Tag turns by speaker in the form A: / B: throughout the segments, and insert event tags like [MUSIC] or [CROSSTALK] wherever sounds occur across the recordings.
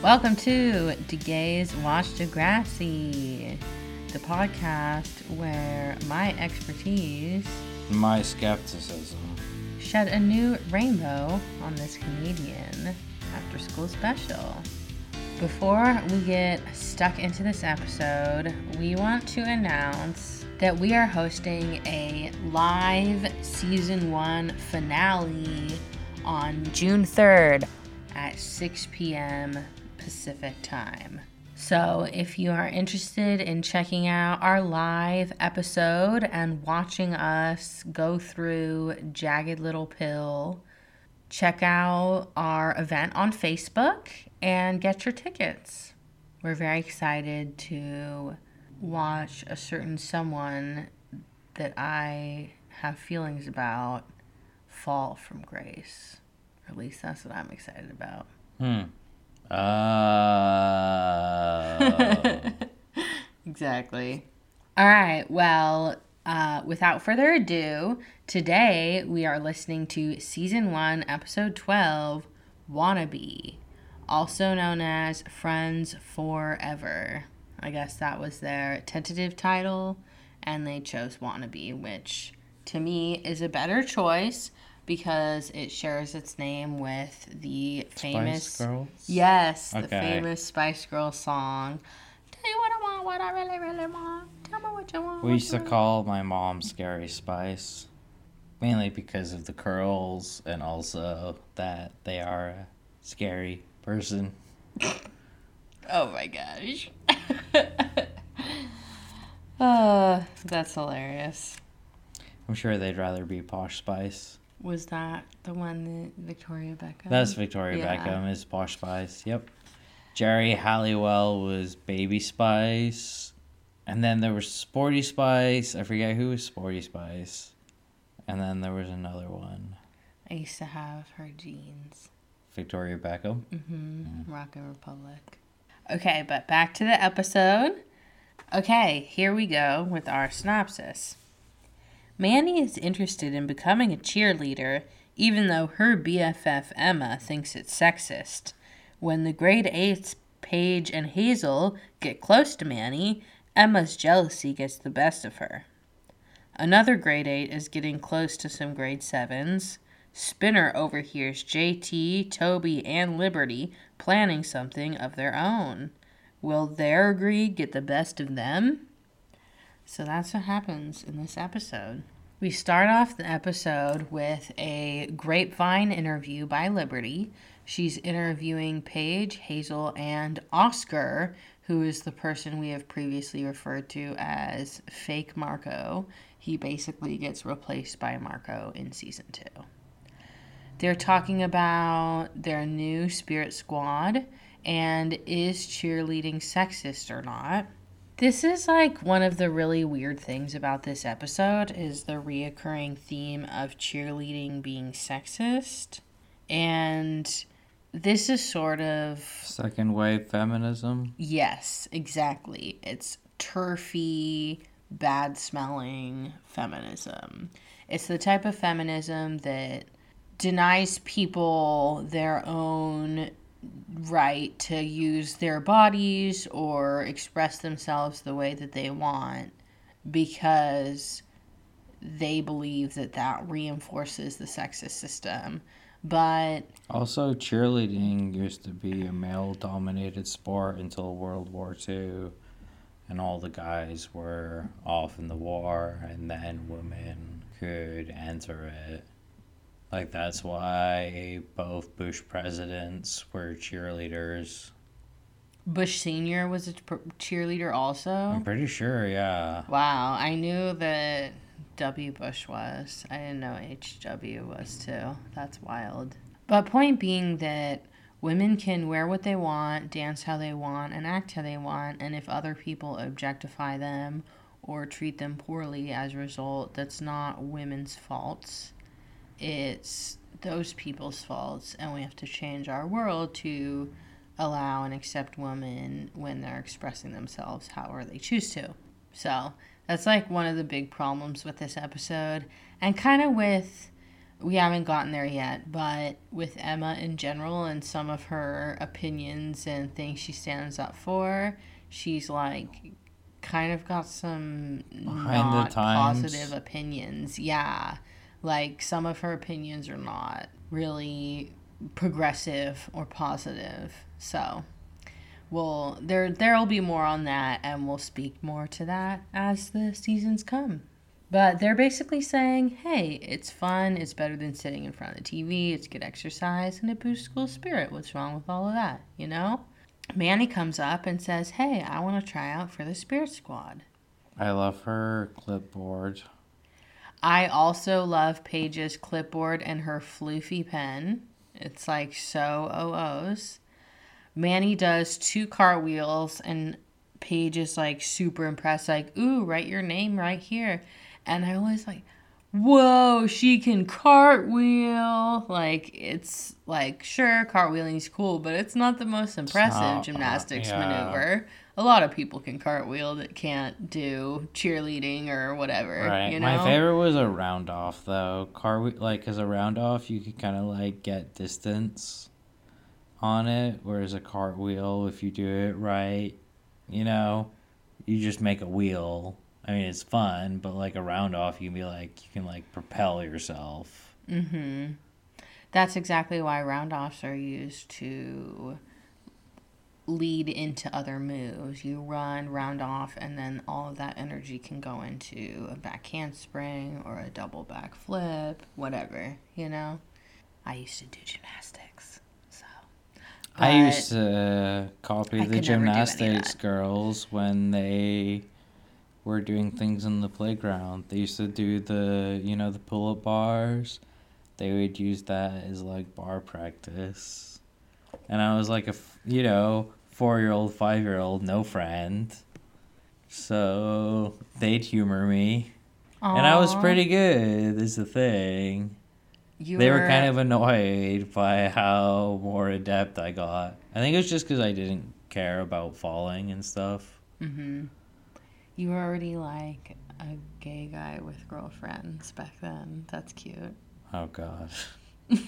A: Welcome to De Gays Watch Degrassi, the podcast where my expertise
B: My skepticism.
A: shed a new rainbow on this Canadian after school special. Before we get stuck into this episode, we want to announce that we are hosting a live season one finale on June 3rd at 6 p.m. Pacific time. So, if you are interested in checking out our live episode and watching us go through Jagged Little Pill, check out our event on Facebook and get your tickets. We're very excited to watch a certain someone that I have feelings about fall from grace. At least that's what I'm excited about.
B: Hmm. Uh, [LAUGHS]
A: Exactly. All right. Well, uh, without further ado, today we are listening to season one, episode 12, Wannabe, also known as Friends Forever. I guess that was their tentative title, and they chose Wannabe, which to me is a better choice because it shares its name with the famous.
B: Spice Girls?
A: Yes, the famous Spice Girl song. Tell you what I want, what I really, really want. Tell me what you want.
B: we used to
A: really-
B: call my mom Scary Spice. Mainly because of the curls and also that they are a scary person. [LAUGHS]
A: Oh my gosh. [LAUGHS] uh, that's hilarious.
B: I'm sure they'd rather be Posh Spice.
A: Was that the one that Victoria Beckham?
B: That's Victoria
A: Yeah.
B: Beckham is Posh Spice. Yep. Geri Halliwell was Baby Spice. And then there was Sporty Spice. I forget who was Sporty Spice. And then there was another one.
A: I used to have her jeans.
B: Victoria Beckham.
A: Mm-hmm. Rocket Republic. Okay, but back to the episode. Okay, here we go with our synopsis. Manny is interested in becoming a cheerleader, even though her BFF Emma thinks it's sexist. When the grade 8s, Paige and Hazel, get close to Manny, Emma's jealousy gets the best of her. Another grade 8 is getting close to some grade 7s. Spinner overhears JT, Toby, and Liberty planning something of their own. Will their greed get the best of them? So that's what happens in this episode. We start off the episode with a grapevine interview by Liberty. She's interviewing Paige, Hazel, and Oscar, who is the person we have previously referred to as fake Marco. He basically gets replaced by Marco in season two. They're talking about their new spirit squad and is cheerleading sexist or not. This is like one of the really weird things about this episode is the reoccurring theme of cheerleading being sexist. And this is sort of
B: Second wave feminism.
A: Yes, exactly. It's turfy, bad smelling feminism. It's the type of feminism that denies people their own right to use their bodies or express themselves the way that they want because they believe that that reinforces the sexist system. But
B: Also, cheerleading used to be a male dominated sport until World War II, and all the guys were off in the war, and then women could enter it. Like, that's why both Bush presidents were cheerleaders.
A: Bush Sr. was a cheerleader also.
B: I'm pretty sure, yeah.
A: Wow, I knew that W. Bush was. I didn't know HW was too. That's wild. But point being that women can wear what they want, dance how they want, and act how they want, and if other people objectify them or treat them poorly as a result, that's not women's faults. It's those people's faults, and we have to change our world to allow and accept women when they're expressing themselves however they choose to. So that's like one of the big problems with this episode, and kind of with we haven't gotten there yet, but with Emma in general and some of her opinions and things she stands up for, she's like kind of got some
B: Behind
A: not positive opinions. Yeah. Like some of her opinions are not really progressive or positive. So, well, there there'll be more on that and we'll speak more to that as the seasons come. But they're basically saying, hey, it's fun, it's better than sitting in front of the TV, it's good exercise, and it boosts school spirit. What's wrong with all of that, you know? Manny comes up and says, hey, I want to try out for the Spirit Squad.
B: I love her clipboard.
A: I also love Paige's clipboard and her floofy pen. It's like so OOs. Manny does two cartwheels and Paige is like super impressed, like, ooh, write your name right here. And I was like, whoa, she can cartwheel. Like, it's like, sure, cartwheeling's cool, but it's not the most impressive
B: not, uh,
A: gymnastics
B: yeah.
A: maneuver. A lot of people can cartwheel that can't do cheerleading or whatever.
B: Right.
A: You know?
B: My favorite was a round off though. Car like as a round off, you could kind of like get distance on it, whereas a cartwheel, if you do it right, you know, you just make a wheel. I mean, it's fun, but like a round off, you can be like you can like propel yourself.
A: Mm-hmm. That's exactly why round offs are used to lead into other moves. You run, round off, and then all of that energy can go into a back handspring or a double back flip, whatever, you know? I used to do gymnastics. So
B: I used to copy
A: I
B: the
A: could never do any of
B: gymnastics girls when they were doing things in the playground. They used to do the, you know, the pull up bars. They would use that as like bar practice. And I was like a, you know, four year old, five year old, no friend. So they'd humor me. And I was pretty good, is the thing.
A: you
B: They were kind of annoyed by how more adept I got. I think it was just because I didn't care about falling and stuff.
A: hmm You were already like a gay guy with girlfriends back then. That's cute.
B: Oh god, [LAUGHS]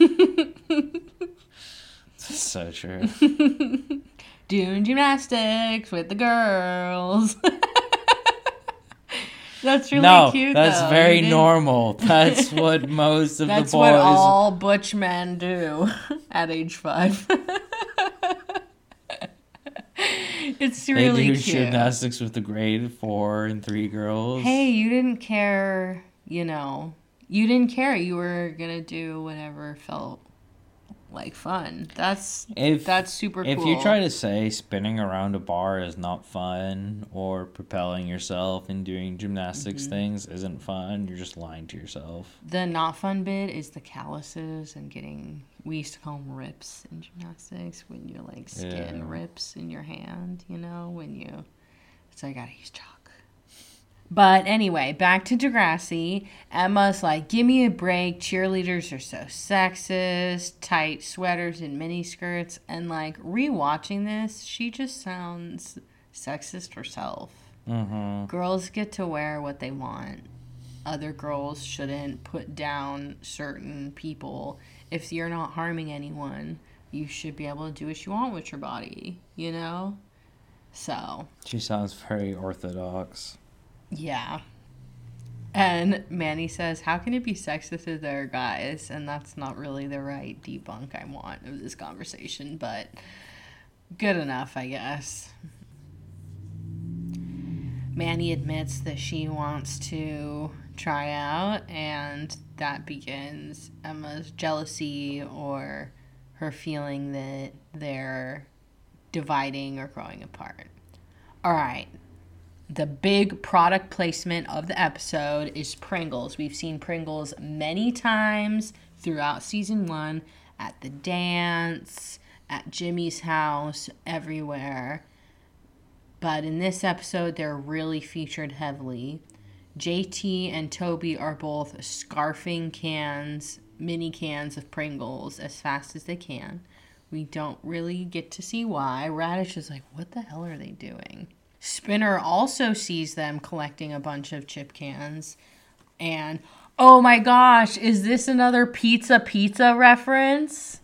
B: so true. [LAUGHS]
A: Doing gymnastics with the girls. [LAUGHS] that's really
B: no,
A: cute.
B: that's
A: though.
B: very normal. [LAUGHS] That's what most of the boys.
A: That's what all butch men do [LAUGHS] at age five. it's really they
B: do
A: cute.
B: gymnastics with the grade four and three girls.
A: Hey, you didn't care, you know. You didn't care. You were gonna do whatever felt like fun. That's
B: if
A: that's super
B: if
A: cool.
B: you try to say spinning around a bar is not fun or propelling yourself and doing gymnastics
A: Mm-hmm.
B: things isn't fun, you're just lying to yourself.
A: The not fun bit is the calluses and getting. We used to call them rips in gymnastics when your like skin
B: Yeah.
A: rips in your hand. You know when you. So I gotta use chalk. But anyway, back to Degrassi. Emma's like, "Give me a break. Cheerleaders are so sexist. Tight sweaters and mini skirts." And like rewatching this, she just sounds sexist herself
B: Mm-hmm.
A: girls get to wear what they want. Other girls shouldn't put down certain people. If you're not harming anyone, you should be able to do what you want with your body, you know? So,
B: She sounds very orthodox.
A: Yeah. And Manny says, How can it be sexist if there are guys? And that's not really the right debunk I want of this conversation, but good enough, I guess. Manny admits that she wants to try out, and that begins Emma's jealousy or her feeling that they're dividing or growing apart. All right. The big product placement of the episode is Pringles. We've seen Pringles many times throughout season one at the dance, at Jimmy's house, everywhere. But in this episode, they're really featured heavily. JT and Toby are both scarfing cans, mini cans of Pringles as fast as they can. We don't really get to see why. Raditch is like, what the hell are they doing? Spinner also sees them collecting a bunch of chip cans and, Oh my gosh, is this another pizza pizza reference?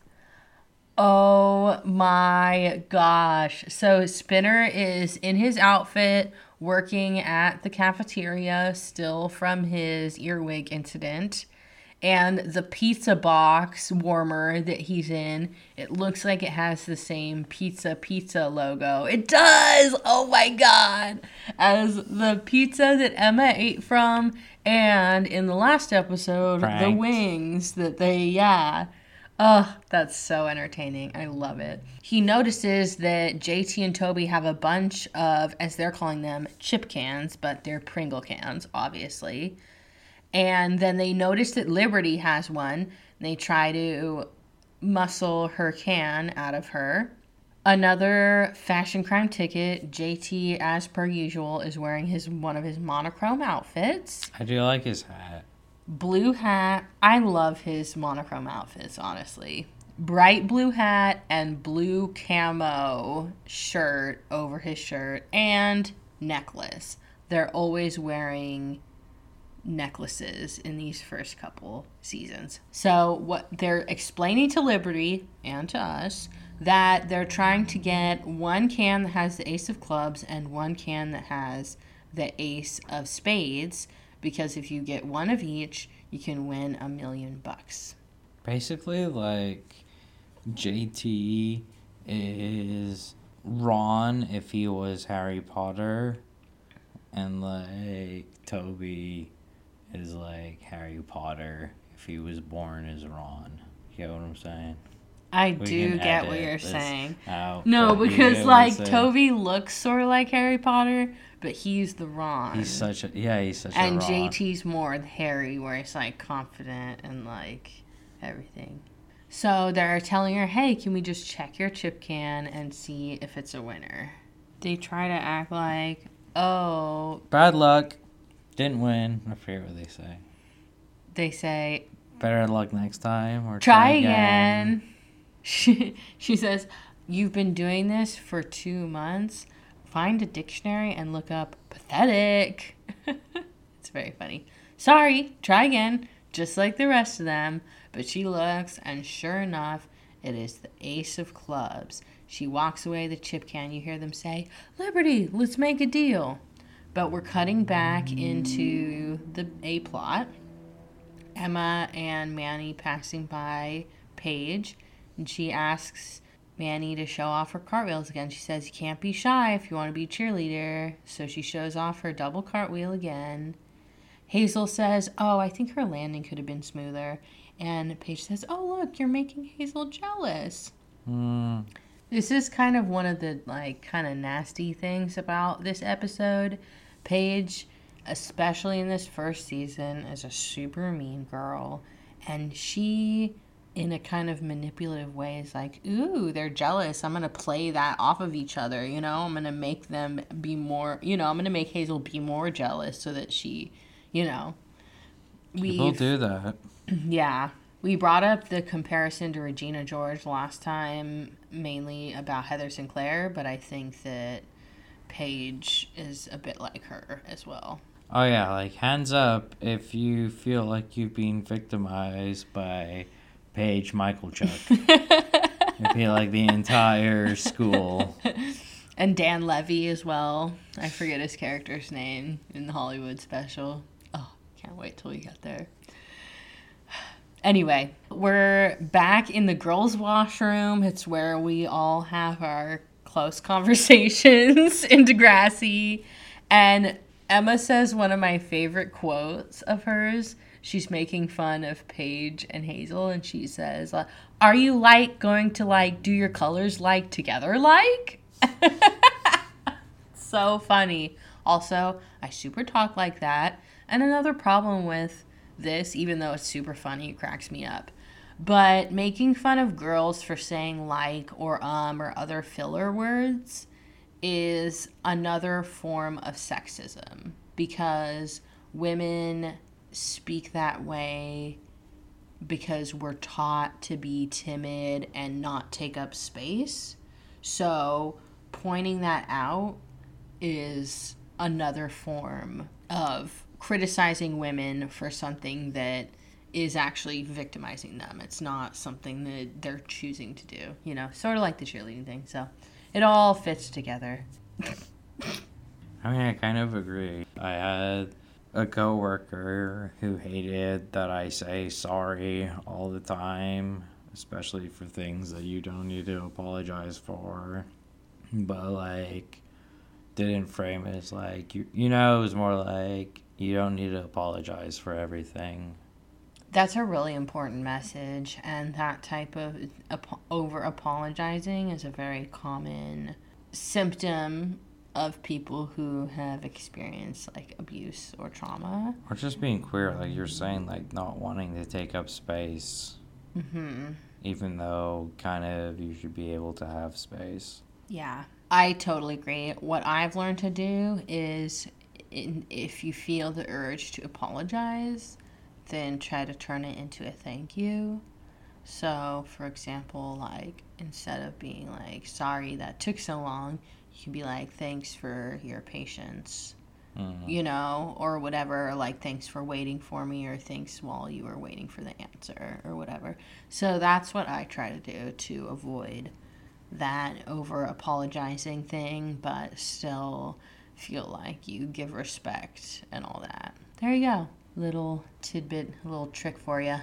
A: Oh my gosh. So Spinner is in his outfit working at the cafeteria still from his earwig incident. And the pizza box warmer that he's in, it looks like it has the same pizza pizza logo. It does! Oh my god! As the pizza that Emma ate from, and in the last episode, the wings that they, yeah. Oh, that's so entertaining. I love it. He notices that JT and Toby have a bunch of, as they're calling them, chip cans, but they're Pringle cans, obviously. And then they notice that Liberty has one. They try to muscle her can out of her. Another fashion crime ticket. JT, as per usual, is wearing his one of his monochrome outfits
B: I do like his hat.
A: blue hat. I love his monochrome outfits, honestly. Bright blue hat and blue camo shirt over his shirt and necklace. They're always wearing necklaces in these first couple seasons. So, what they're explaining to Liberty and to us that they're trying to get one can that has the ace of clubs and one can that has the ace of spades because if you get one of each, you can win a million bucks.
B: Basically, like JT is Ron if he was Harry Potter, and like Toby is like Harry Potter if he was born as Ron. You get what I'm saying?
A: I
B: We
A: do get what you're saying.
B: out,
A: No, because
B: get what I'm
A: like. Toby looks sort of like Harry Potter, but he's the Ron.
B: He's such a yeah. He's such
A: and
B: a Ron.
A: And JT's more Harry, where he's like confident and like everything. So they're telling her, "Hey, can we just check your chip can and see if it's a winner?" They try to act like, "Oh,"
B: Bad luck. Didn't win. I forget what they say.
A: they say,
B: Better luck next time or
A: "Try again." [LAUGHS] She she says, "You've been doing this for two months. Find a dictionary and look up pathetic." [LAUGHS] it's very funny. Sorry, try again, just like the rest of them. But she looks, and sure enough, it is the ace of clubs. She walks away the chip can. You hear them say, Liberty, let's make a deal. But we're cutting back into the A plot. Emma and Manny passing by Paige, and she asks Manny to show off her cartwheels again. She says, You can't be shy if you want to be a cheerleader. So she shows off her double cartwheel again. Hazel says, Oh, I think her landing could have been smoother. And Paige says, Oh, look, you're making Hazel jealous.
B: Hmm.
A: This is kind of one of the like kind of nasty things about this episode. Paige, especially in this first season, is a super mean girl, and she in a kind of manipulative way is like, "Ooh, they're jealous. I'm going to play that off of each other, you know? I'm going to make them be more, you know, I'm going to make Hazel be more jealous so that she, you know,
B: People
A: we've
B: do that. [CLEARS THROAT]
A: yeah. We brought up the comparison to Regina George last time, mainly about Heather Sinclair, but I think that Paige is a bit like her as well.
B: Oh yeah, like hands up if you feel like you've been victimized by Paige Michalchuk. [LAUGHS] I feel like the entire school. [LAUGHS]
A: And Dan Levy as well. I forget his character's name in the Hollywood special. Oh, can't wait till we get there. [SIGHS] Anyway, we're back in the girls' washroom. It's where we all have our close conversations [LAUGHS] in Degrassi. And Emma says one of my favorite quotes of hers. She's making fun of Paige and Hazel, and she says, uh, "Are you like going to like do your colors like together like?" [LAUGHS] so funny. Also, I super talk like that. And another problem with this, even though it's super funny, it cracks me up. But making fun of girls for saying like or um or other filler words is another form of sexism because women speak that way because we're taught to be timid and not take up space. So, pointing that out is another form of criticizing women for something that is actually victimizing them. It's not something that they're choosing to do, you know, sort of like the cheerleading thing. So it all fits together.
B: I mean, I kind of agree. I had a coworker who hated that I say sorry all the time, especially for things that you don't need to apologize for. But like didn't frame it as like you you know, it was more like you don't need to apologize for everything.
A: That's a really important message, and that type of over apologizing is a very common symptom of people who have experienced like abuse or trauma.
B: Or just being queer, like you're saying, like not wanting to take up space,
A: hmm
B: even though kind of you should be able to have space.
A: Yeah, I totally agree. What I've learned to do is in, if you feel the urge to apologize, then try to turn it into a thank you. So, for example, like instead of being like, sorry that took so long, you can be like, thanks for your patience,
B: Mm.
A: you know, or whatever, like, thanks for waiting for me, or thanks while you were waiting for the answer, or whatever. So, that's what I try to do to avoid that over apologizing thing, but still feel like you give respect and all that. There you go. Little tidbit, little trick for you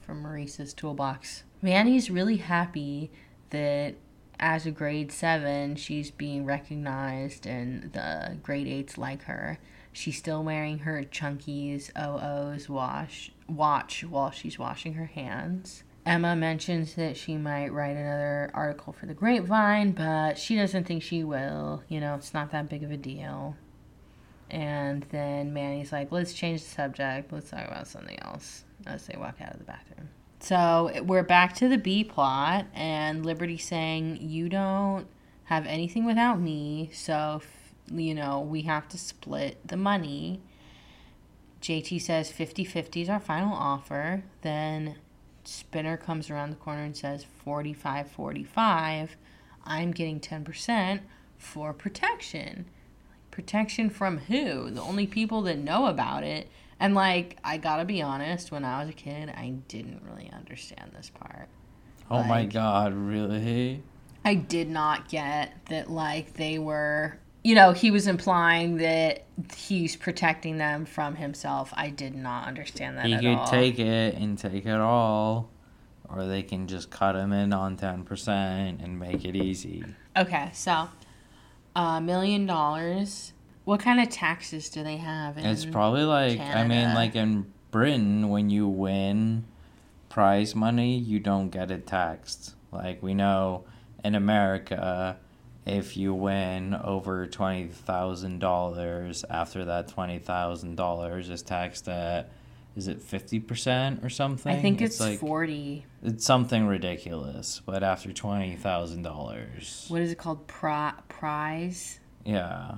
A: from Maurice's toolbox. Manny's really happy that as a grade seven, she's being recognized and the grade eights like her. She's still wearing her Chunky's OO's wash watch while she's washing her hands. Emma mentions that she might write another article for the Grapevine, but she doesn't think she will. You know, it's not that big of a deal. And then Manny's like, let's change the subject. Let's talk about something else as they walk out of the bathroom. So we're back to the B plot, and Liberty saying, You don't have anything without me, so, you know, we have to split the money. JT says 50 50 is our final offer. Then Spinner comes around the corner and says 45 45. I'm getting 10% for protection. Protection from who? The only people that know about it. And like, I gotta be honest, when I was a kid, I didn't really understand this part.
B: Oh my god, really?
A: I did not get that, like, they were, you know, he was implying that he's protecting them from himself. I did not understand that
B: He could
A: all.
B: take it and take it all, or they can just cut him in on 10% and make it easy.
A: okay, so a million dollars. What kind of taxes do they have? In,
B: It's probably like, I mean, like in Britain, when you win prize money, you don't get it taxed. Like we know in America, if you win over $20,000, after that $20,000 is taxed at, is it 50% or something?
A: I think it's,
B: like,
A: forty.
B: it's something ridiculous, but after $20,000.
A: What is it called? Pri- prize.
B: Yeah.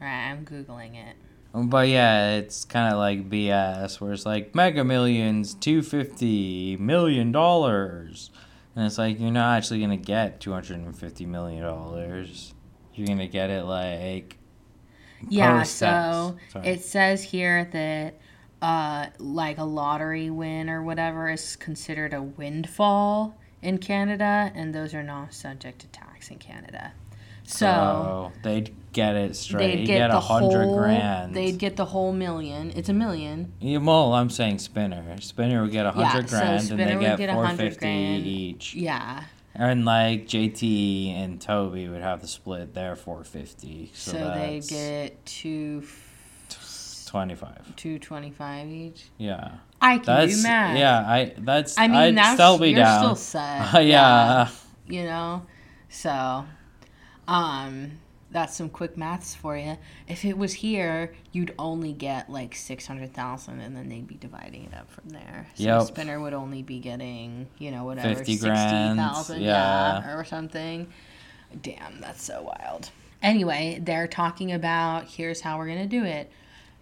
A: Right, I'm googling it.
B: Um, but yeah, it's kind of like BS, where it's like Mega Millions, two fifty million dollars, and it's like you're not actually gonna get two hundred and fifty million dollars. You're gonna get it like
A: Yeah, so
B: Sorry.
A: it says here that uh like a lottery win or whatever is considered a windfall in Canada and those are not subject to tax in Canada. So
B: so they'd get it straight.
A: they'd get,
B: get a hundred grand.
A: they'd get the whole million. It's a million.
B: Yeah, well, I'm saying Spinner. Spinner would get a
A: Yeah,
B: hundred
A: so
B: grand, and they get
A: get
B: four fifty each.
A: Yeah.
B: And like JT and Toby would have to split their four fifty. So,
A: So, they get two
B: twenty five.
A: two twenty five each.
B: Yeah.
A: I can
B: That's
A: do math.
B: yeah. I that's
A: I mean
B: I'd
A: that's
B: still be
A: you're
B: down.
A: still [LAUGHS] set.
B: Uh, yeah.
A: you know so um that's some quick maths for you if it was here you'd only get like 600000 and then they'd be dividing it up from there so
B: Yep.
A: spinner would only be getting you know whatever
B: 50 grand,
A: 60000
B: yeah.
A: yeah or something damn that's so wild anyway they're talking about here's how we're gonna do it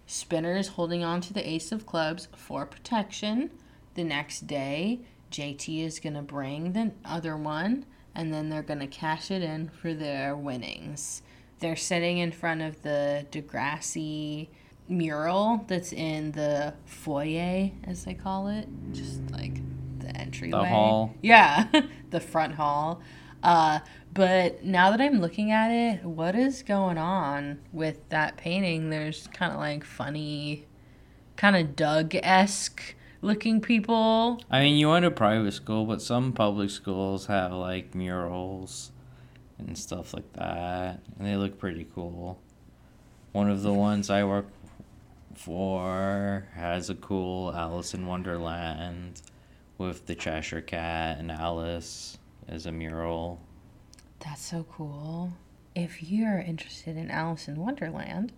A: spinner is holding on to the ace of clubs for protection the next day JT is going to bring the other one and then they're going to cash it in for their winnings. They're sitting in front of the Degrassi mural that's in the foyer, as they call it, just like the entryway.
B: The hall?
A: Yeah, [LAUGHS] the front hall. Uh, but now that I'm looking at it, what is going on with that painting? There's kind of like funny, kind of Doug esque looking people.
B: I mean, you went to private school, but some public schools have like murals and stuff like that, and they look pretty cool. One of the ones I work for has a cool Alice in Wonderland with the Cheshire Cat and Alice as a mural.
A: That's so cool. If you're interested in Alice in Wonderland,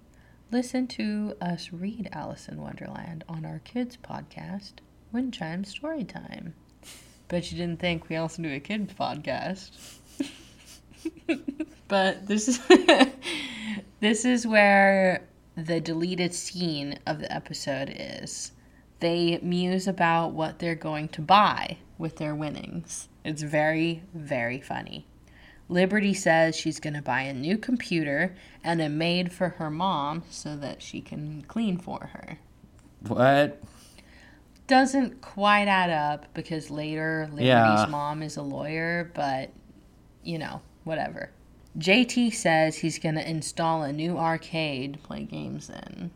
A: listen to us read Alice in Wonderland on our kids podcast, Wind Chime Storytime. Bet you didn't think we also do a kids podcast. [LAUGHS] but this is [LAUGHS] this is where the deleted scene of the episode is. They muse about what they're going to buy with their winnings. It's very, very funny. Liberty says she's going to buy a new computer and a maid for her mom so that she can clean for her.
B: What?
A: Doesn't quite add up because later Liberty's
B: Yeah.
A: mom is a lawyer, but you know, whatever. JT says he's going to install a new arcade to play games in.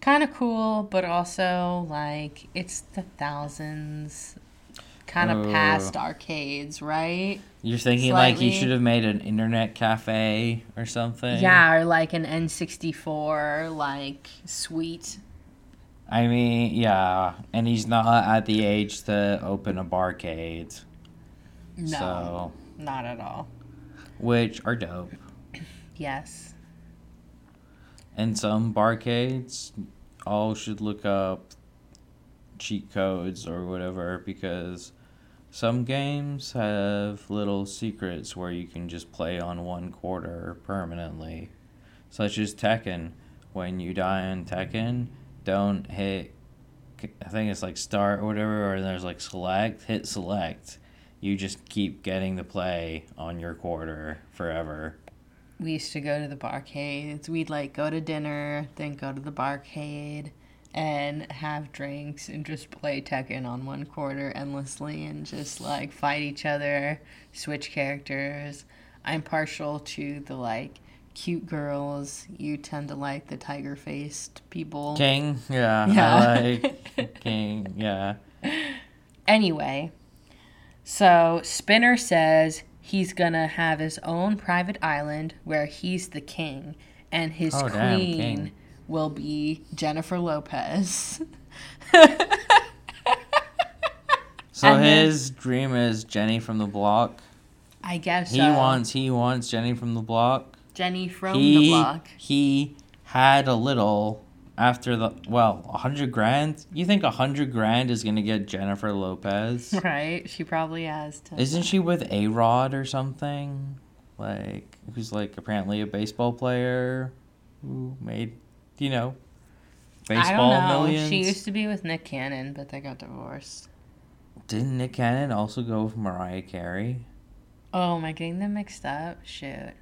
A: Kind of cool, but also like it's the thousands, kind of past arcades, right?
B: You're thinking like he
A: Slightly.
B: should have made an internet cafe or something?
A: Yeah, or like an N64 like suite.
B: I mean, yeah, and he's not at the age to open a barcade.
A: No,
B: So,
A: not at all.
B: which are dope.
A: Yes.
B: And some barcades all should look up cheat codes or whatever because some games have little secrets where you can just play on one quarter permanently. Such as Tekken. When you die in Tekken, don't hit I think it's like start or whatever or there's like select, hit select. You just keep getting to play on your quarter forever.
A: We used to go to the barcades. We'd like go to dinner, then go to the barcade and have drinks and just play Tekken on one quarter endlessly and just like fight each other, switch characters. I'm partial to the like cute girls. You tend to like the tiger faced people.
B: King, yeah,
A: Yeah.
B: I like [LAUGHS] King, yeah.
A: Anyway, so Spinner says he's gonna have his own private island where he's the king, and his
B: Oh, damn,
A: queen
B: king.
A: Will be Jennifer Lopez.
B: So
A: And then-
B: his dream is Jenny from the block.
A: I guess
B: He
A: so.
B: wants he wants Jenny from the block.
A: Jenny from
B: he
A: the block.
B: he had a little after the well a hundred grand. You think a hundred grand is gonna get Jennifer Lopez? [LAUGHS]
A: Right? She probably has to.
B: Isn't she with A Rod or something? Like who's like apparently a baseball player who made you know baseball
A: I don't know.
B: millions.
A: She used to be with Nick Cannon, but they got divorced.
B: Didn't Nick Cannon also go with Mariah Carey?
A: Oh, am I getting them mixed up? Shoot.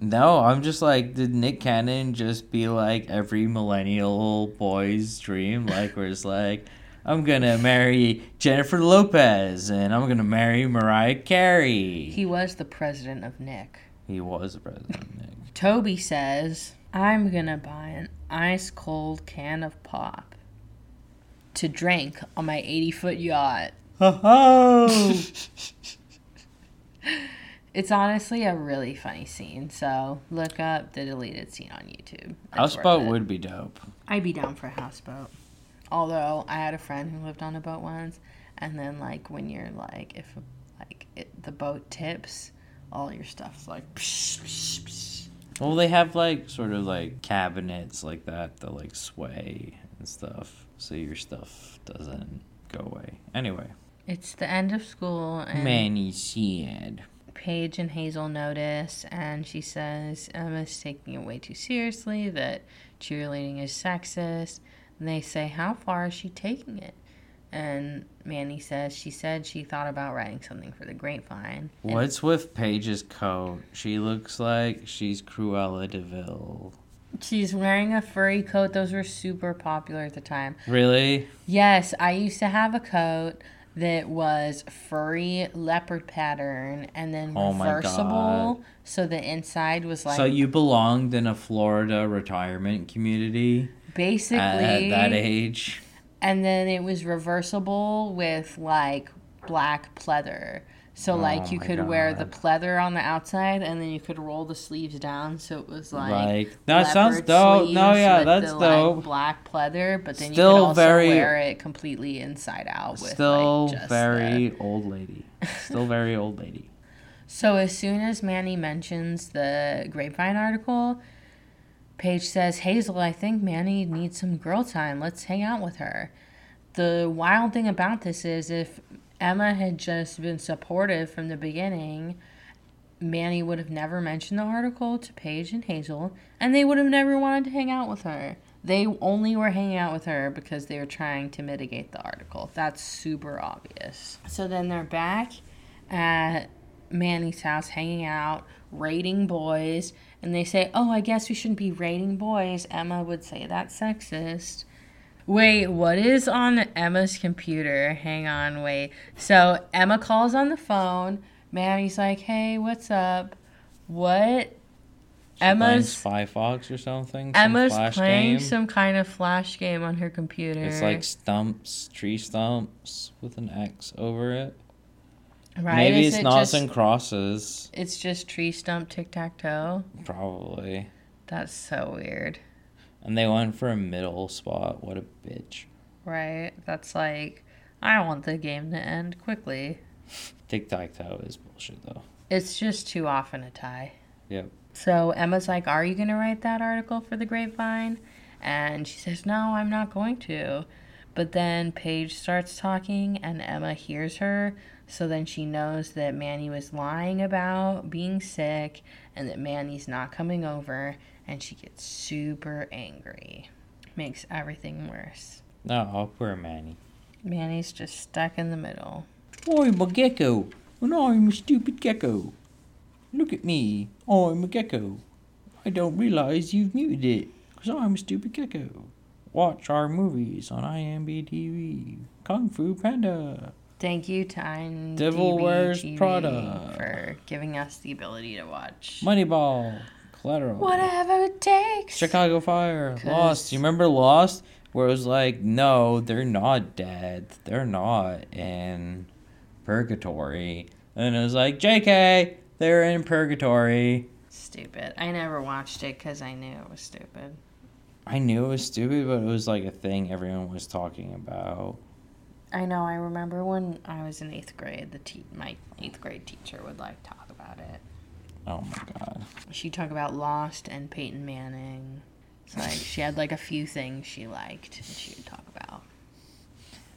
B: No, I'm just like, did Nick Cannon just be like every millennial boy's dream? Like, where it's like, I'm gonna marry Jennifer Lopez and I'm gonna marry Mariah Carey.
A: He was the president of Nick.
B: He was the president, of Nick.
A: Toby says, I'm gonna buy an ice cold can of pop to drink on my 80 foot yacht.
B: Oh, [LAUGHS]
A: It's honestly a really funny scene, so look up the deleted scene on YouTube. It's
B: houseboat would be dope.
A: I'd be down for a houseboat. Although I had a friend who lived on a boat once, and then like when you're like if like it, the boat tips, all your stuff's like. Psh, psh, psh.
B: Well, they have like sort of like cabinets like that that like sway and stuff, so your stuff doesn't go away. Anyway,
A: It's the end of school, and
B: Manny said.
A: Paige and Hazel notice, and she says Emma's taking it way too seriously, that cheerleading is sexist. And they say, How far is she taking it? And Manny says she said she thought about writing something for the grapevine. And-
B: What's with Paige's coat? She looks like she's Cruella de Vil.
A: She's wearing a furry coat. Those were super popular at the time.
B: Really?
A: Yes, I used to have a coat that was furry leopard pattern and then
B: Oh my
A: reversible.
B: God.
A: So the inside was like
B: so you belonged in a Florida retirement community
A: basically
B: at, at that age?
A: And then it was reversible with like black pleather. So oh like
B: Oh
A: you could wear the
B: God.
A: pleather on the outside and then you could roll the sleeves down so it was like
B: Like, that sounds dope. No, yeah, that's
A: the, like,
B: dope.
A: black pleather, but then you
B: Still
A: could also
B: very-
A: wear it completely inside out with
B: Still
A: like, just
B: very
A: the-
B: old lady. Still [LAUGHS] very old lady.
A: So as soon as Manny mentions the grapevine article, Paige says, Hazel, I think Manny needs some girl time. Let's hang out with her. The wild thing about this is if Emma had just been supportive from the beginning, Manny would have never mentioned the article to Paige and Hazel, and they would have never wanted to hang out with her. They only were hanging out with her because they were trying to mitigate the article. That's super obvious. So then they're back at Manny's house hanging out, rating boys, and they say, Oh, I guess we shouldn't be rating boys. Emma would say that's sexist. Wait, what is on Emma's computer? Hang on, wait. So Emma calls on the phone. Manny's like, Hey, what's up? What?
B: She
A: Emma's
B: Spy Fox or something. Some
A: Emma's
B: flash
A: playing
B: game.
A: some kind of flash game on her computer.
B: It's like stumps, tree stumps with an X over it.
A: Right?
B: Maybe
A: Is
B: it's
A: it
B: noughts
A: just-
B: and crosses.
A: It's just tree stump tic tac toe.
B: Probably.
A: That's so weird,
B: And they went for a middle spot. What a bitch.
A: right? That's like, I want the game to end quickly. [LAUGHS]
B: Tic tac toe is bullshit though.
A: It's just too often a tie.
B: Yep.
A: So Emma's like, Are you going to write that article for the grapevine? And she says, No, I'm not going to. But then Paige starts talking and Emma hears her. So then she knows that Manny was lying about being sick and that Manny's not coming over. And she gets super angry. Makes everything worse.
B: No, oh, poor Manny.
A: Manny's just stuck in the middle.
B: I'm a gecko, and I'm a stupid gecko. Look at me, I'm a gecko. I don't realize you've muted it, because I'm a stupid gecko. Watch our movies on IMDb TV. Kung Fu Panda.
A: Thank you to IMDb
B: Devil Wears
A: TV
B: Prada.
A: for giving us the ability to watch
B: Moneyball. Collateral.
A: whatever it takes.
B: Chicago Fire.
A: 'Cause-
B: Lost. You remember Lost? Where it was like, no, they're not dead. They're not in purgatory. And it was like, JK, they're in purgatory.
A: Stupid. I never watched it because I knew it was stupid.
B: I knew it was stupid, but it was like a thing everyone was talking about.
A: I know. I remember when I was in eighth grade, the te- my eighth grade teacher would like talk about it.
B: Oh my god.
A: She'd talk about Lost and Peyton Manning. It's like she had like a few things she liked, and she would talk about.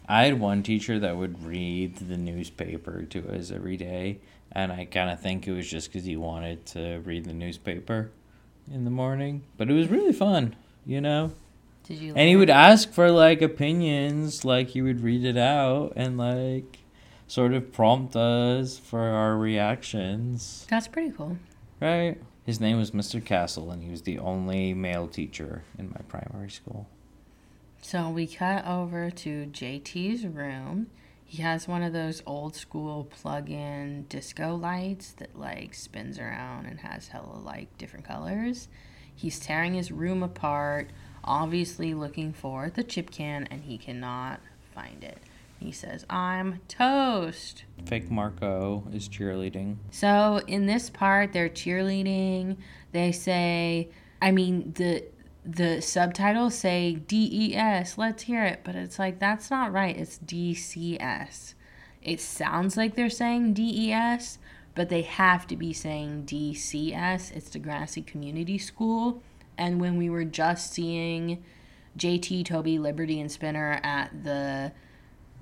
B: I had one teacher that would read the newspaper to us every day, and I kind of think it was just because he wanted to read the newspaper in the morning. But it was really fun, you know?
A: Did you?
B: And he would ask for like opinions, like he would read it out and like sort of prompt us for our reactions,
A: That's pretty cool.
B: right? His name was Mr. Castle, and he was the only male teacher in my primary school.
A: So we cut over to JT's room. He has one of those old school plug in disco lights that like spins around and has hella like different colors. He's tearing his room apart, obviously looking for the chip can, and he cannot find it. He says, I'm toast.
B: Fake Marco is cheerleading.
A: So in this part, they're cheerleading. They say, I mean, the the subtitles say DES. Let's hear it, but it's like that's not right. It's DCS. It sounds like they're saying DES, but they have to be saying DCS. It's Degrassi Community School. And when we were just seeing JT, Toby, Liberty, and Spinner at the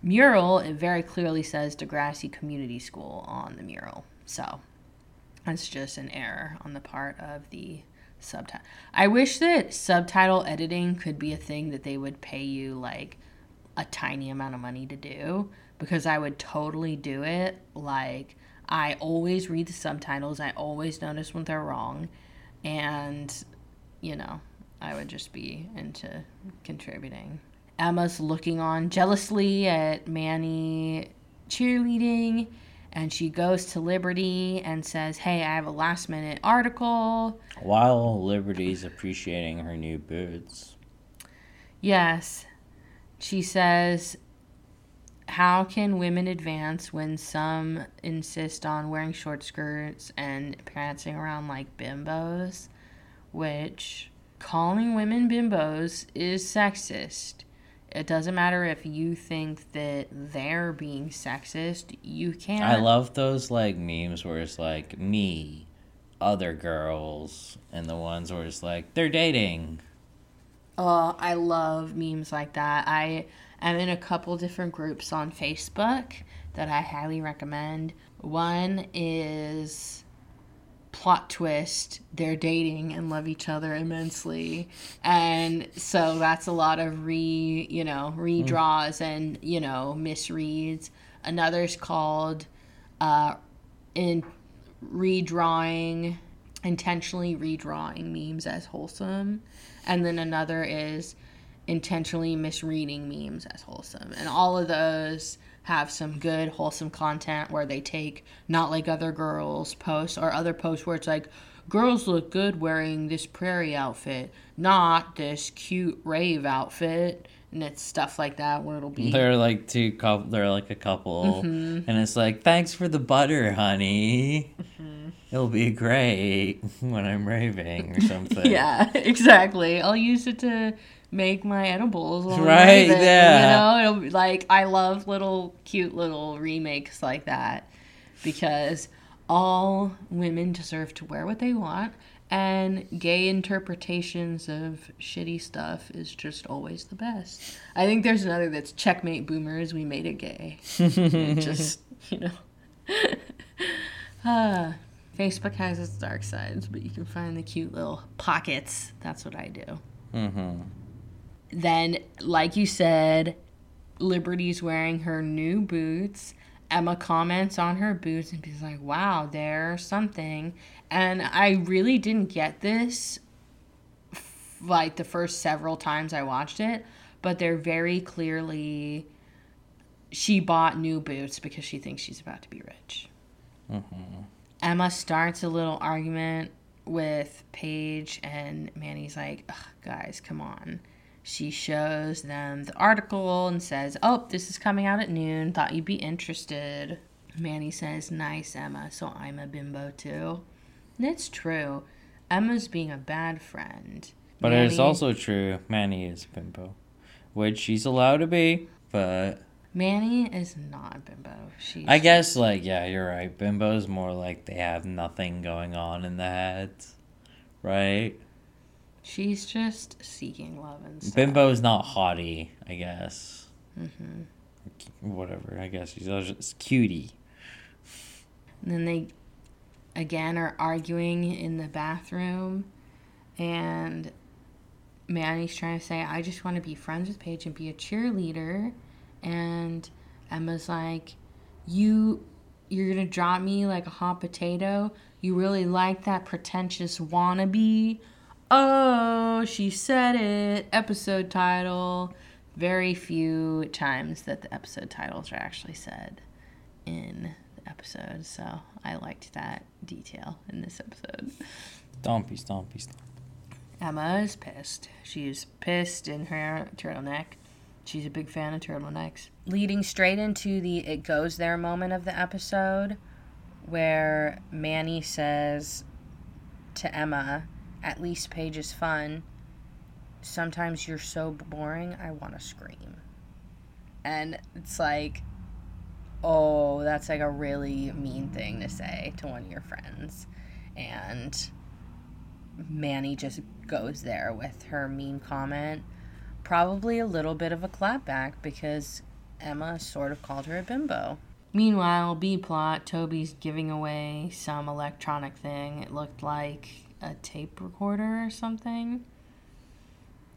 A: mural, it very clearly says Degrassi Community School on the mural. So that's just an error on the part of the subtitle. I wish that subtitle editing could be a thing that they would pay you like a tiny amount of money to do because I would totally do it. Like, I always read the subtitles, I always notice when they're wrong, and you know, I would just be into contributing. Emma's looking on jealously at Manny cheerleading, and she goes to Liberty and says, Hey, I have a last minute article.
B: While Liberty's appreciating her new boots.
A: Yes. She says, How can women advance when some insist on wearing short skirts and prancing around like bimbos? Which calling women bimbos is sexist. It doesn't matter if you think that they're being sexist, you can't.
B: I love those like memes where it's like me, other girls, and the ones where it's like they're dating.
A: Oh, I love memes like that. I am in a couple different groups on Facebook that I highly recommend. One is plot twist they're dating and love each other immensely. And so that's a lot of re you know redraws and you know misreads. Another's called uh in redrawing intentionally redrawing memes as wholesome. And then another is intentionally misreading memes as wholesome. And all of those have some good wholesome content where they take not like other girls posts or other posts where it's like girls look good wearing this prairie outfit not this cute rave outfit and it's stuff like that where it'll be
B: They're like two couple. They're like a couple, mm-hmm. and it's like thanks for the butter, honey. Mm-hmm. It'll be great [LAUGHS] when I'm raving or something. [LAUGHS]
A: yeah [LAUGHS] exactly i'll use it to make my edibles
B: Right, yeah.
A: you know it'll be like i love little cute little remakes like that because all women deserve to wear what they want and gay interpretations of shitty stuff is just always the best. I think there's another that's checkmate boomers we made it gay. It [LAUGHS] just you know. [LAUGHS] Ah, facebook has its dark sides but you can find the cute little pockets. That's what i do.
B: Mm-hmm.
A: Then, like you said, Liberty's wearing her new boots. Emma comments on her boots and she's like, wow, they're something. And I really didn't get this f- like the first several times I watched it, but they're very clearly she bought new boots because she thinks she's about to be rich. Mm-hmm. Emma starts a little argument with Paige, and Manny's like, Ugh, guys, come on. She shows them the article and says, Oh, this is coming out at noon. Thought you'd be interested. Manny says, Nice, Emma. So I'm a bimbo too. And it's true. Emma's being a bad friend.
B: But it's also true. Manny is a bimbo, which she's allowed to be. But
A: Manny is not a bimbo. She's
B: I guess like yeah, you're right. Bimbo's more like they have nothing going on in the heads, right?
A: She's just seeking love and stuff.
B: Bimbo's not haughty, I guess.
A: hmm
B: Whatever. I guess she's just cutie.
A: And then they again are arguing in the bathroom and Manny's trying to say, I just want to be friends with Paige and be a cheerleader and Emma's like, You you're gonna drop me like a hot potato? You really like that pretentious wannabe? Oh, she said it. Episode title. Very few times that the episode titles are actually said in the episode, so I liked that detail in this episode.
B: Stompy, stompy, stompy.
A: Emma is pissed. She's pissed in her turtleneck. She's a big fan of turtlenecks. Leading straight into the it goes there moment of the episode, where Manny says to Emma, At least Paige is fun. Sometimes you're so boring, I want to scream. And it's like, oh, that's like a really mean thing to say to one of your friends. And Manny just goes there with her mean comment. Probably a little bit of a clapback because Emma sort of called her a bimbo. Meanwhile, B plot, Toby's giving away some electronic thing. It looked like a tape recorder or something.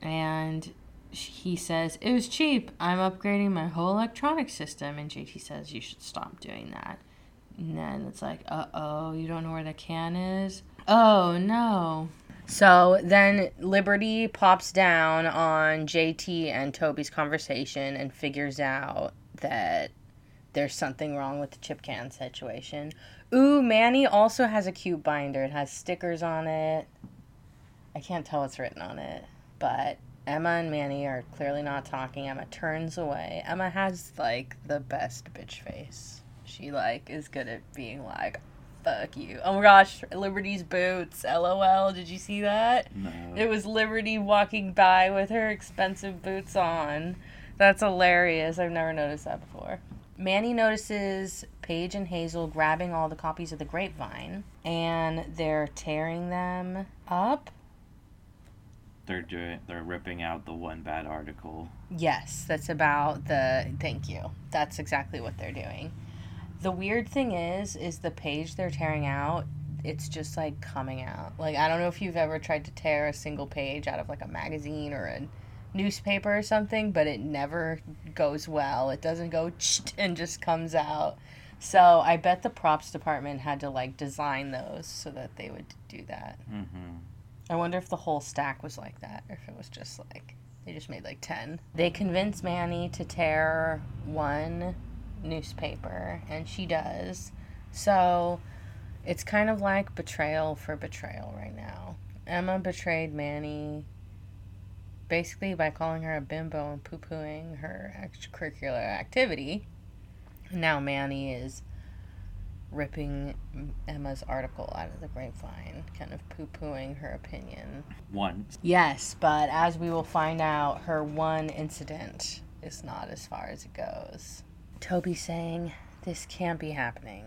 A: And he says, It was cheap. I'm upgrading my whole electronic system. And JT says, You should stop doing that. And then it's like, Uh oh, you don't know where the can is? Oh no. So then Liberty pops down on JT and Toby's conversation and figures out that there's something wrong with the chip can situation. Ooh, Manny also has a cute binder. It has stickers on it. I can't tell what's written on it, but Emma and Manny are clearly not talking. Emma turns away. Emma has like the best bitch face. She like is good at being like, fuck you. Oh my gosh, Liberty's boots. LOL. Did you see that?
B: No.
A: It was Liberty walking by with her expensive boots on. That's hilarious. I've never noticed that before. Manny notices Paige and Hazel grabbing all the copies of the grapevine and they're tearing them up.
B: They're doing. They're ripping out the one bad article.
A: Yes, that's about the thank you. That's exactly what they're doing. The weird thing is is the page they're tearing out, it's just like coming out. Like I don't know if you've ever tried to tear a single page out of like a magazine or a newspaper or something, but it never goes well. It doesn't go [LAUGHS] and just comes out. So I bet the props department had to like design those so that they would do that.
B: Mm-hmm.
A: I wonder if the whole stack was like that, or if it was just like they just made like ten. They convince Manny to tear one newspaper, and she does. So it's kind of like betrayal for betrayal right now. Emma betrayed Manny basically by calling her a bimbo and poo pooing her extracurricular activity. Now Manny is ripping Emma's article out of the grapevine, kind of poo pooing her opinion.
B: One.
A: Yes, but as we will find out, her one incident is not as far as it goes. Toby saying, This can't be happening.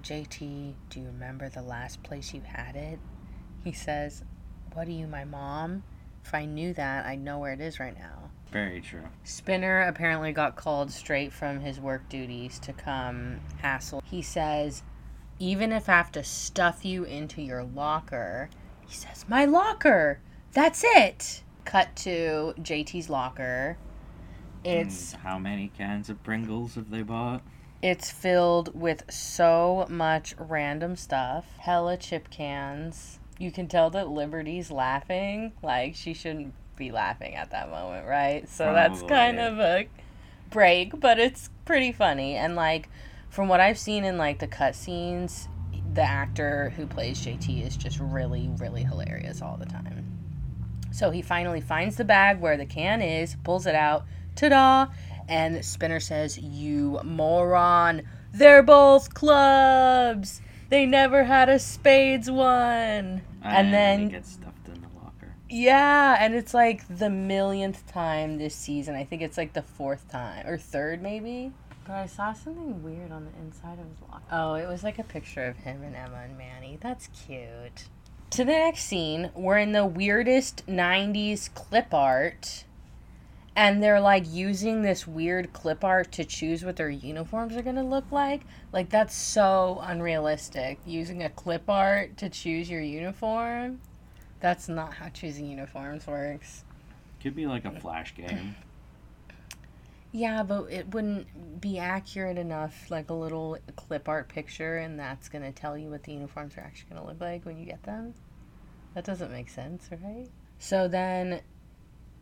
A: JT, do you remember the last place you had it? He says, What are you, my mom? If I knew that, I'd know where it is right now.
B: Very true.
A: Spinner apparently got called straight from his work duties to come hassle. He says, even if I have to stuff you into your locker, he says, My locker! That's it! Cut to JT's locker. It's
B: And how many cans of Pringles have they bought?
A: it's filled with so much random stuff. Hella chip cans. You can tell that Liberty's laughing. Like she shouldn't be laughing at that moment, right? So that's kind of a break, but it's pretty funny. And like from what I've seen in like the cutscenes, the actor who plays JT is just really, really hilarious all the time. So he finally finds the bag where the can is, pulls it out, ta-da! And Spinner says, "You moron! They're both clubs. They never had a spades one." And then
B: it gets stuffed in the locker.
A: yeah, and it's like the millionth time this season. I think it's like the fourth time or third, maybe. But I saw something weird on the inside of his locker. Oh, it was like a picture of him and Emma and Manny. That's cute. To the next scene, we're in the weirdest 90s clip art. And they're like using this weird clip art to choose what their uniforms are gonna look like. Like, that's so unrealistic. Using a clip art to choose your uniform. That's not how choosing uniforms works.
B: Could be like a flash game.
A: Yeah, but it wouldn't be accurate enough, like a little clip art picture, and that's going to tell you what the uniforms are actually going to look like when you get them. That doesn't make sense, right? So then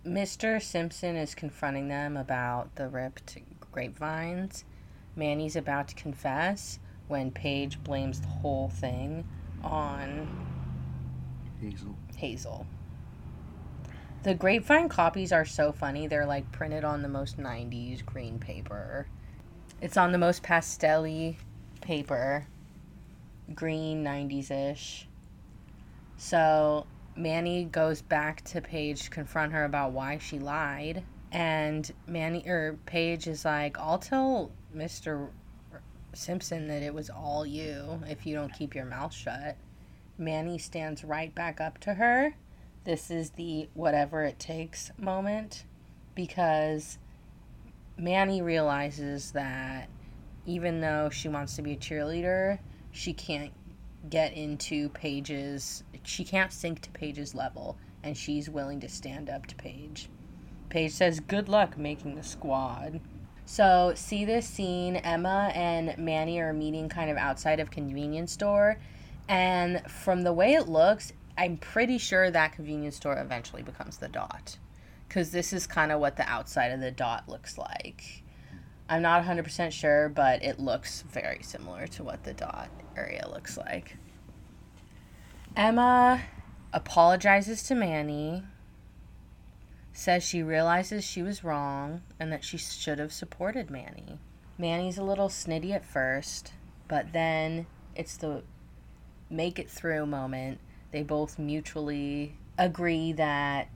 A: Mr. Simpson is confronting them about the ripped grapevines. Manny's about to confess when Paige blames the whole thing on
B: Hazel.
A: Hazel. The grapevine copies are so funny. They're like printed on the most 90s green paper. It's on the most pastel paper. Green 90s ish. So Manny goes back to Paige to confront her about why she lied. And Manny or Paige is like, I'll tell Mr. Simpson that it was all you if you don't keep your mouth shut. Manny stands right back up to her. This is the whatever it takes moment because Manny realizes that even though she wants to be a cheerleader, she can't get into Paige's, she can't sink to Paige's level, and she's willing to stand up to Paige. Paige says, Good luck making the squad. So, see this scene. Emma and Manny are meeting kind of outside of convenience store. And from the way it looks, I'm pretty sure that convenience store eventually becomes the dot. Because this is kind of what the outside of the dot looks like. I'm not 100% sure, but it looks very similar to what the dot area looks like. Emma apologizes to Manny, says she realizes she was wrong and that she should have supported Manny. Manny's a little snitty at first, but then it's the make it through moment. They both mutually agree that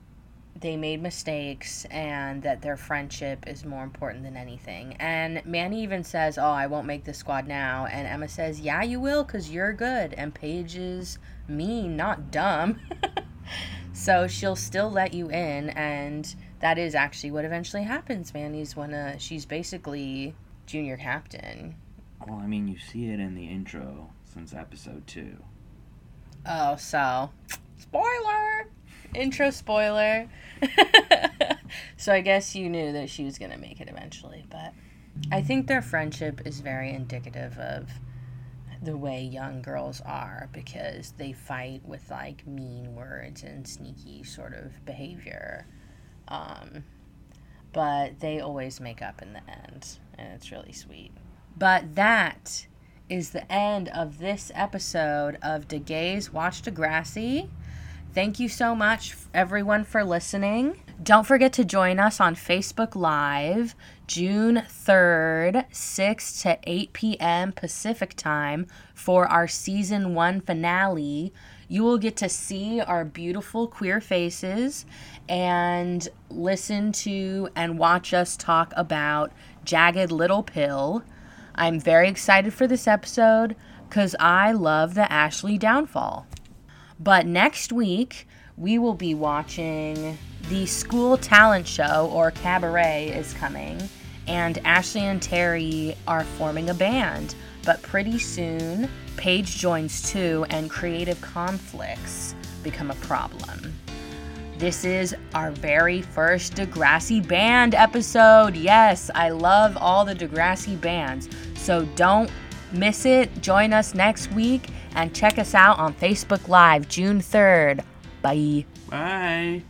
A: they made mistakes and that their friendship is more important than anything. And Manny even says, Oh, I won't make the squad now. And Emma says, Yeah, you will, because you're good. And Paige is mean, not dumb. [LAUGHS] so she'll still let you in. And that is actually what eventually happens. Manny's when uh, she's basically junior captain.
C: Well, I mean, you see it in the intro since episode two.
A: Oh, so spoiler! Intro spoiler. [LAUGHS] so I guess you knew that she was going to make it eventually, but I think their friendship is very indicative of the way young girls are because they fight with like mean words and sneaky sort of behavior. Um, but they always make up in the end, and it's really sweet. But that is the end of this episode of De Gays Watch Degrassi. Thank you so much, everyone, for listening. Don't forget to join us on Facebook Live June 3rd, 6 to 8 p.m. Pacific time for our season one finale. You will get to see our beautiful queer faces and listen to and watch us talk about Jagged Little Pill. I'm very excited for this episode because I love the Ashley downfall. But next week, we will be watching the school talent show or cabaret is coming, and Ashley and Terri are forming a band. But pretty soon, Paige joins too, and creative conflicts become a problem. This is our very first Degrassi Band episode. Yes, I love all the Degrassi bands. So don't miss it. Join us next week and check us out on Facebook Live June 3rd. Bye.
C: Bye.